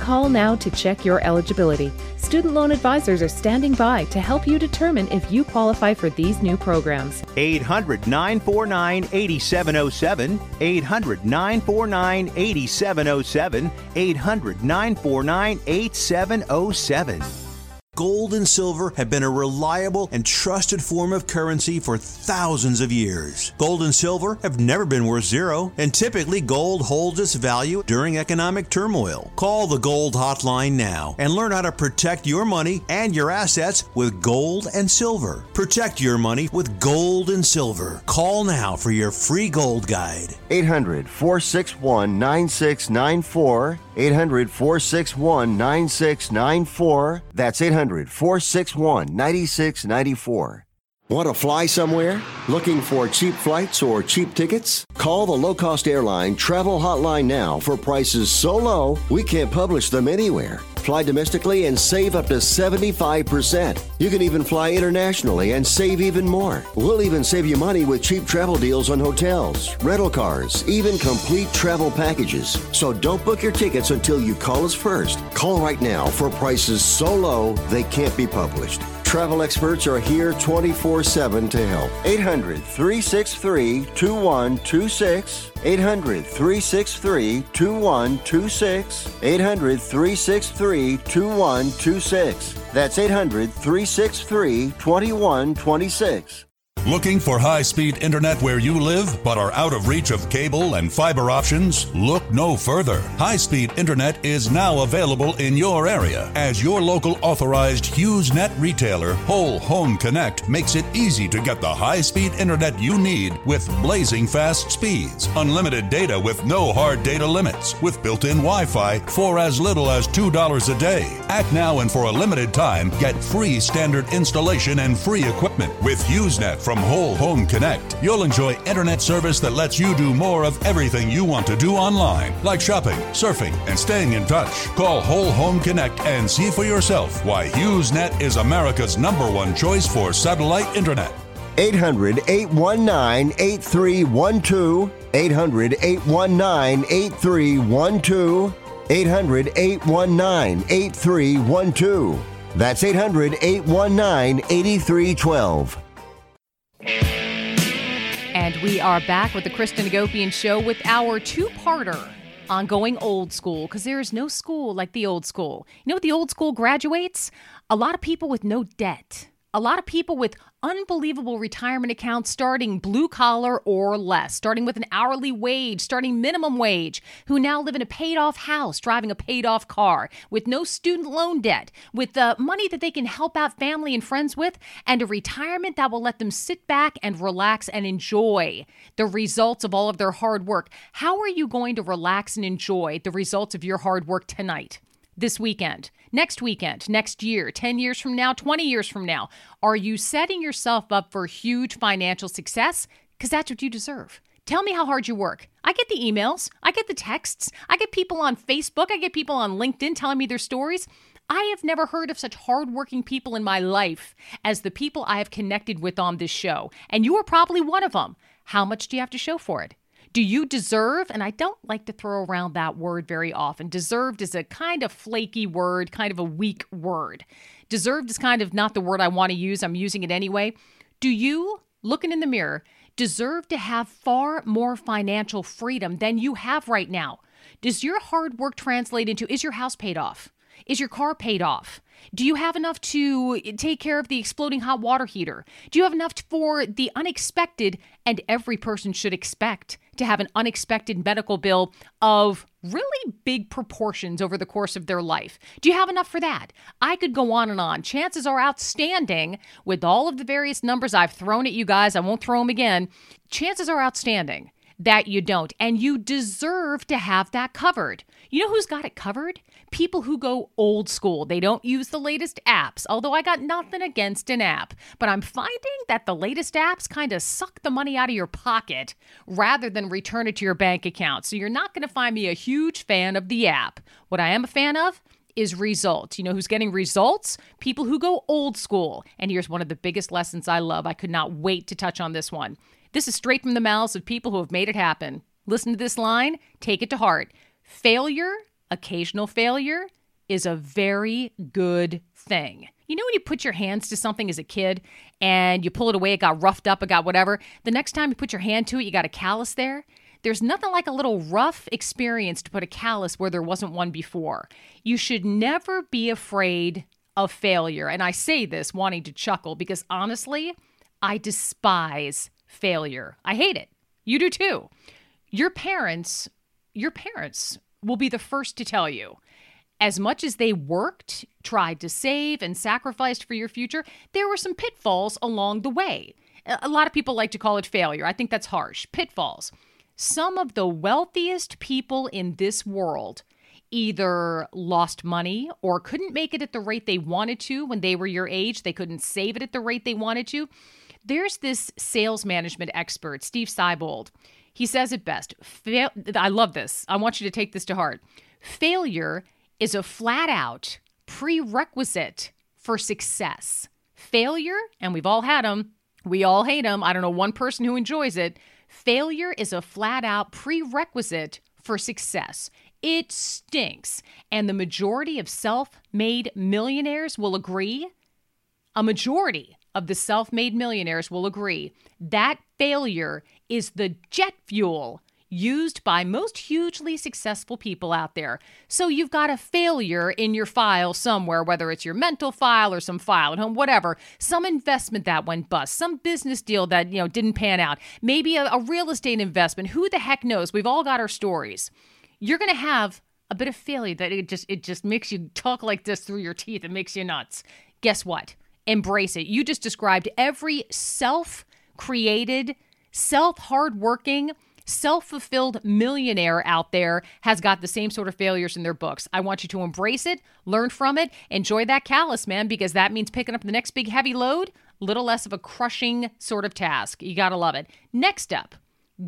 [SPEAKER 2] Call now to check your eligibility. Student loan advisors are standing by to help you determine if you qualify for these new programs.
[SPEAKER 3] 800 949 8707. 800 949 8707. 800 949 8707.
[SPEAKER 4] Gold and silver have been a reliable and trusted form of currency for thousands of years. Gold and silver have never been worth zero, and typically gold holds its value during economic turmoil. Call the Gold Hotline now and learn how to protect your money and your assets with gold and silver. Protect your money with gold and silver. Call now for your free gold guide.
[SPEAKER 5] 800 461 9694. 800 461 9694. That's 800 461 9694. Want to fly somewhere? Looking for cheap flights or cheap tickets? Call the low cost airline travel hotline now for prices so low we can't publish them anywhere. Fly domestically and save up to 75%. You can even fly internationally and save even more. We'll even save you money with cheap travel deals on hotels, rental cars, even complete travel packages. So don't book your tickets until you call us first. Call right now for prices so low they can't be published. Travel experts are here 24 7 to help. 800 363 2126. 800 363 2126. 800 363 2126. That's 800 363 2126.
[SPEAKER 6] Looking for high speed internet where you live but are out of reach of cable and fiber options? Look no further. High speed internet is now available in your area as your local authorized HughesNet retailer, Whole Home Connect, makes it easy to get the high speed internet you need with blazing fast speeds, unlimited data with no hard data limits, with built in Wi Fi for as little as $2 a day. Act now and for a limited time, get free standard installation and free equipment with HughesNet from Whole Home Connect. You'll enjoy internet service that lets you do more of everything you want to do online, like shopping, surfing, and staying in touch. Call Whole Home Connect and see for yourself why HughesNet is America's number one choice for satellite internet.
[SPEAKER 5] 800 819 8312. 800 819 8312. 800 819 8312. That's 800 819 8312.
[SPEAKER 1] And we are back with the Kristen Hagopian Show with our two parter on going old school because there is no school like the old school. You know what the old school graduates? A lot of people with no debt. A lot of people with unbelievable retirement accounts starting blue collar or less, starting with an hourly wage, starting minimum wage, who now live in a paid off house, driving a paid off car, with no student loan debt, with the money that they can help out family and friends with, and a retirement that will let them sit back and relax and enjoy the results of all of their hard work. How are you going to relax and enjoy the results of your hard work tonight? This weekend, next weekend, next year, 10 years from now, 20 years from now? Are you setting yourself up for huge financial success? Because that's what you deserve. Tell me how hard you work. I get the emails, I get the texts, I get people on Facebook, I get people on LinkedIn telling me their stories. I have never heard of such hardworking people in my life as the people I have connected with on this show. And you are probably one of them. How much do you have to show for it? Do you deserve? And I don't like to throw around that word very often. Deserved is a kind of flaky word, kind of a weak word. Deserved is kind of not the word I want to use. I'm using it anyway. Do you, looking in the mirror, deserve to have far more financial freedom than you have right now? Does your hard work translate into is your house paid off? Is your car paid off? Do you have enough to take care of the exploding hot water heater? Do you have enough for the unexpected? And every person should expect to have an unexpected medical bill of really big proportions over the course of their life. Do you have enough for that? I could go on and on. Chances are outstanding with all of the various numbers I've thrown at you guys. I won't throw them again. Chances are outstanding that you don't. And you deserve to have that covered. You know who's got it covered? People who go old school. They don't use the latest apps, although I got nothing against an app. But I'm finding that the latest apps kind of suck the money out of your pocket rather than return it to your bank account. So you're not going to find me a huge fan of the app. What I am a fan of is results. You know who's getting results? People who go old school. And here's one of the biggest lessons I love. I could not wait to touch on this one. This is straight from the mouths of people who have made it happen. Listen to this line, take it to heart. Failure, occasional failure, is a very good thing. You know when you put your hands to something as a kid and you pull it away, it got roughed up, it got whatever. The next time you put your hand to it, you got a callus there. There's nothing like a little rough experience to put a callus where there wasn't one before. You should never be afraid of failure. And I say this wanting to chuckle because honestly, I despise failure. I hate it. You do too. Your parents, your parents will be the first to tell you as much as they worked, tried to save, and sacrificed for your future, there were some pitfalls along the way. A lot of people like to call it failure. I think that's harsh. Pitfalls. Some of the wealthiest people in this world either lost money or couldn't make it at the rate they wanted to when they were your age. They couldn't save it at the rate they wanted to. There's this sales management expert, Steve Siebold. He says it best. Fail- I love this. I want you to take this to heart. Failure is a flat out prerequisite for success. Failure, and we've all had them, we all hate them. I don't know one person who enjoys it. Failure is a flat out prerequisite for success. It stinks. And the majority of self made millionaires will agree. A majority of the self made millionaires will agree that failure is the jet fuel used by most hugely successful people out there. So you've got a failure in your file somewhere, whether it's your mental file or some file at home, whatever, some investment that went bust, some business deal that, you know, didn't pan out, maybe a, a real estate investment. Who the heck knows? We've all got our stories. You're going to have a bit of failure that it just it just makes you talk like this through your teeth. It makes you nuts. Guess what? Embrace it. You just described every self-created, self-hardworking, self fulfilled millionaire out there has got the same sort of failures in their books. I want you to embrace it, learn from it, enjoy that callus, man, because that means picking up the next big heavy load, little less of a crushing sort of task. You got to love it. Next up,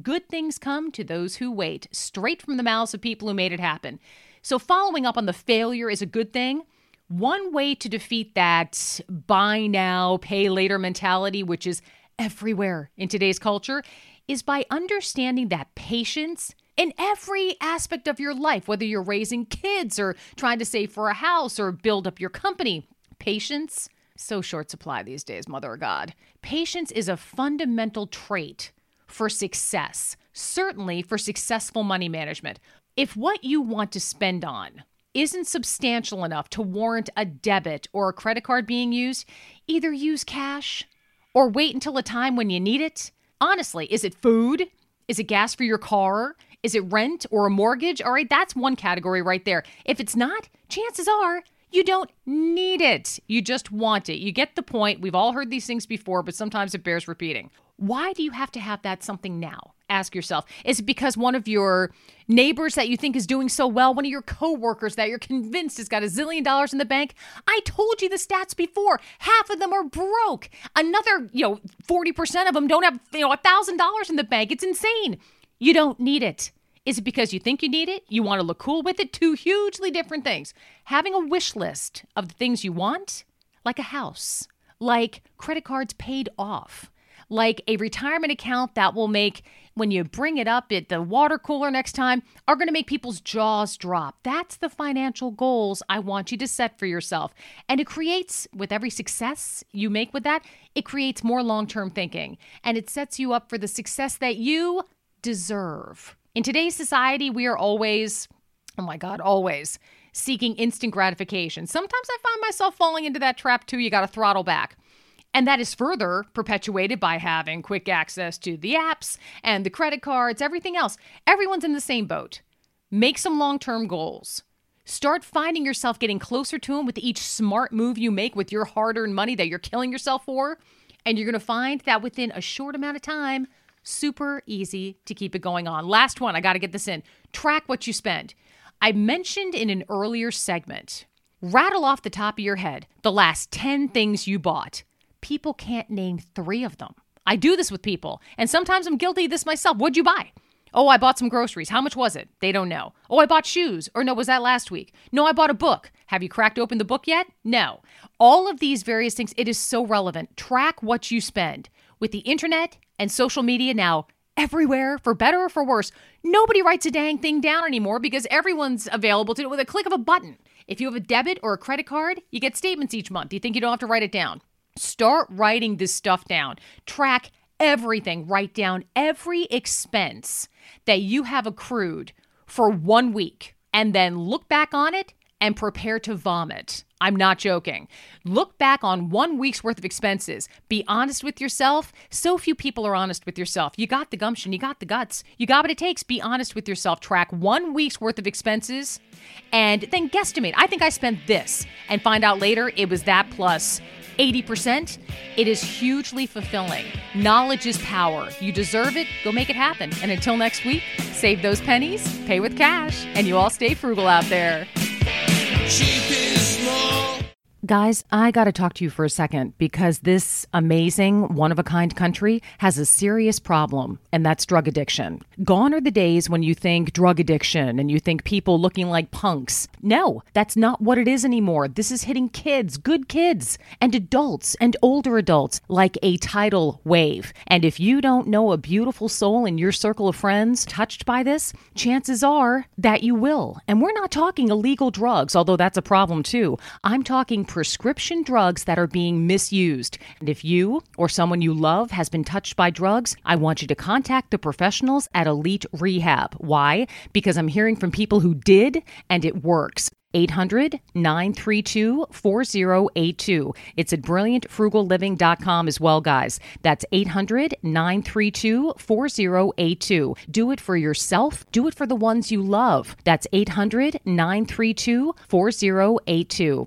[SPEAKER 1] good things come to those who wait, straight from the mouths of people who made it happen. So, following up on the failure is a good thing. One way to defeat that buy now, pay later mentality, which is everywhere in today's culture, is by understanding that patience in every aspect of your life, whether you're raising kids or trying to save for a house or build up your company, patience, so short supply these days, mother of God. Patience is a fundamental trait for success, certainly for successful money management. If what you want to spend on isn't substantial enough to warrant a debit or a credit card being used, either use cash or wait until a time when you need it honestly, is it food? Is it gas for your car? Is it rent or a mortgage? All right, that's one category right there. If it's not, chances are you don't need it. You just want it. You get the point. We've all heard these things before, but sometimes it bears repeating. Why do you have to have that something now? Ask yourself. Is it because one of your neighbors that you think is doing so well, one of your coworkers that you're convinced has got a zillion dollars in the bank? I told you the stats before. Half of them are broke. Another, you know, 40% of them don't have, you know, a $1,000 in the bank. It's insane. You don't need it. Is it because you think you need it? You want to look cool with it? Two hugely different things. Having a wish list of the things you want, like a house, like credit cards paid off, like a retirement account that will make when you bring it up at the water cooler next time are going to make people's jaws drop. That's the financial goals I want you to set for yourself. And it creates with every success you make with that, it creates more long-term thinking and it sets you up for the success that you deserve. In today's society, we are always oh my god, always seeking instant gratification. Sometimes I find myself falling into that trap too. You got to throttle back. And that is further perpetuated by having quick access to the apps and the credit cards, everything else. Everyone's in the same boat. Make some long term goals. Start finding yourself getting closer to them with each smart move you make with your hard earned money that you're killing yourself for. And you're going to find that within a short amount of time, super easy to keep it going on. Last one, I got to get this in. Track what you spend. I mentioned in an earlier segment, rattle off the top of your head the last 10 things you bought people can't name three of them. I do this with people, and sometimes I'm guilty of this myself. What'd you buy? Oh, I bought some groceries. How much was it? They don't know. Oh, I bought shoes. Or no, was that last week? No, I bought a book. Have you cracked open the book yet? No. All of these various things, it is so relevant. Track what you spend. With the internet and social media now everywhere, for better or for worse, nobody writes a dang thing down anymore because everyone's available to do it with a click of a button. If you have a debit or a credit card, you get statements each month. You think you don't have to write it down. Start writing this stuff down. Track everything. Write down every expense that you have accrued for one week and then look back on it and prepare to vomit. I'm not joking. Look back on one week's worth of expenses. Be honest with yourself. So few people are honest with yourself. You got the gumption, you got the guts, you got what it takes. Be honest with yourself. Track one week's worth of expenses and then guesstimate. I think I spent this and find out later it was that plus 80%. It is hugely fulfilling. Knowledge is power. You deserve it. Go make it happen. And until next week, save those pennies, pay with cash, and you all stay frugal out there. Guys, I got to talk to you for a second because this amazing, one of a kind country has a serious problem, and that's drug addiction. Gone are the days when you think drug addiction and you think people looking like punks. No, that's not what it is anymore. This is hitting kids, good kids, and adults and older adults like a tidal wave. And if you don't know a beautiful soul in your circle of friends touched by this, chances are that you will. And we're not talking illegal drugs, although that's a problem too. I'm talking prescription drugs that are being misused. And if you or someone you love has been touched by drugs, I want you to contact the professionals at Elite Rehab. Why? Because I'm hearing from people who did and it works. 800 932 4082. It's at brilliantfrugalliving.com as well, guys. That's 800 932 4082. Do it for yourself, do it for the ones you love. That's 800 932 4082.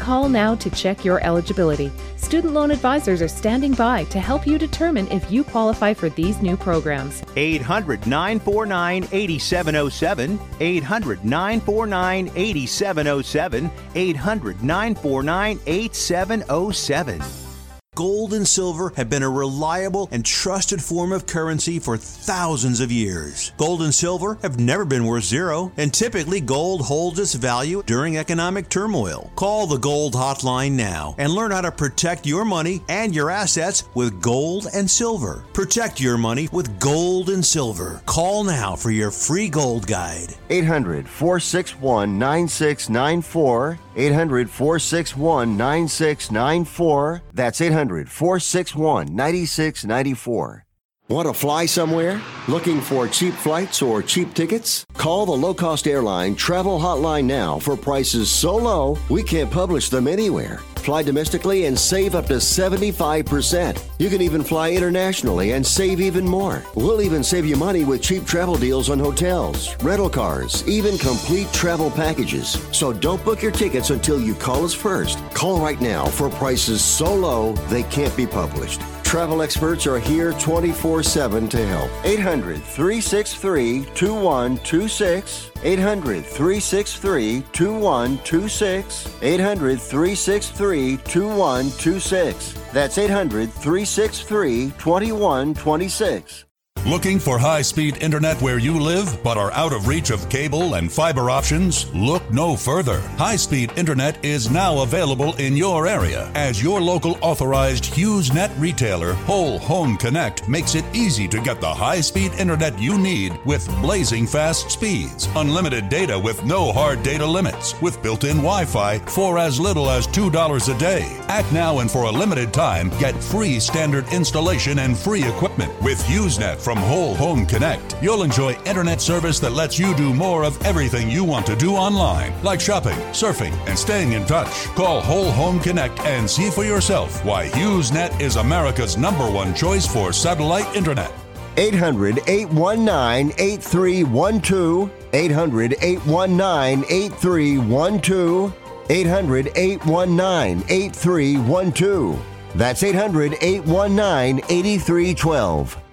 [SPEAKER 2] Call now to check your eligibility. Student loan advisors are standing by to help you determine if you qualify for these new programs.
[SPEAKER 3] 800 949 8707. 800 949 8707. 800 949 8707.
[SPEAKER 4] Gold and silver have been a reliable and trusted form of currency for thousands of years. Gold and silver have never been worth zero, and typically gold holds its value during economic turmoil. Call the Gold Hotline now and learn how to protect your money and your assets with gold and silver. Protect your money with gold and silver. Call now for your free gold guide.
[SPEAKER 5] 800 461 9694. 800 461 9694. That's 800 461 9694. Want to fly somewhere? Looking for cheap flights or cheap tickets? Call the low cost airline travel hotline now for prices so low we can't publish them anywhere. Fly domestically and save up to 75%. You can even fly internationally and save even more. We'll even save you money with cheap travel deals on hotels, rental cars, even complete travel packages. So don't book your tickets until you call us first. Call right now for prices so low they can't be published. Travel experts are here 24 7 to help. 800 363 2126. 800 363 2126. 800 363 2126. That's 800 363 2126.
[SPEAKER 6] Looking for high speed internet where you live but are out of reach of cable and fiber options? Look no further. High speed internet is now available in your area as your local authorized HughesNet retailer, Whole Home Connect, makes it easy to get the high speed internet you need with blazing fast speeds, unlimited data with no hard data limits, with built in Wi Fi for as little as $2 a day. Act now and for a limited time, get free standard installation and free equipment with HughesNet from Whole Home Connect. You'll enjoy internet service that lets you do more of everything you want to do online, like shopping, surfing, and staying in touch. Call Whole Home Connect and see for yourself why HughesNet is America's number one choice for satellite internet.
[SPEAKER 5] 800 819 8312. 800 819 8312. 800 819 8312. That's 800 819 8312.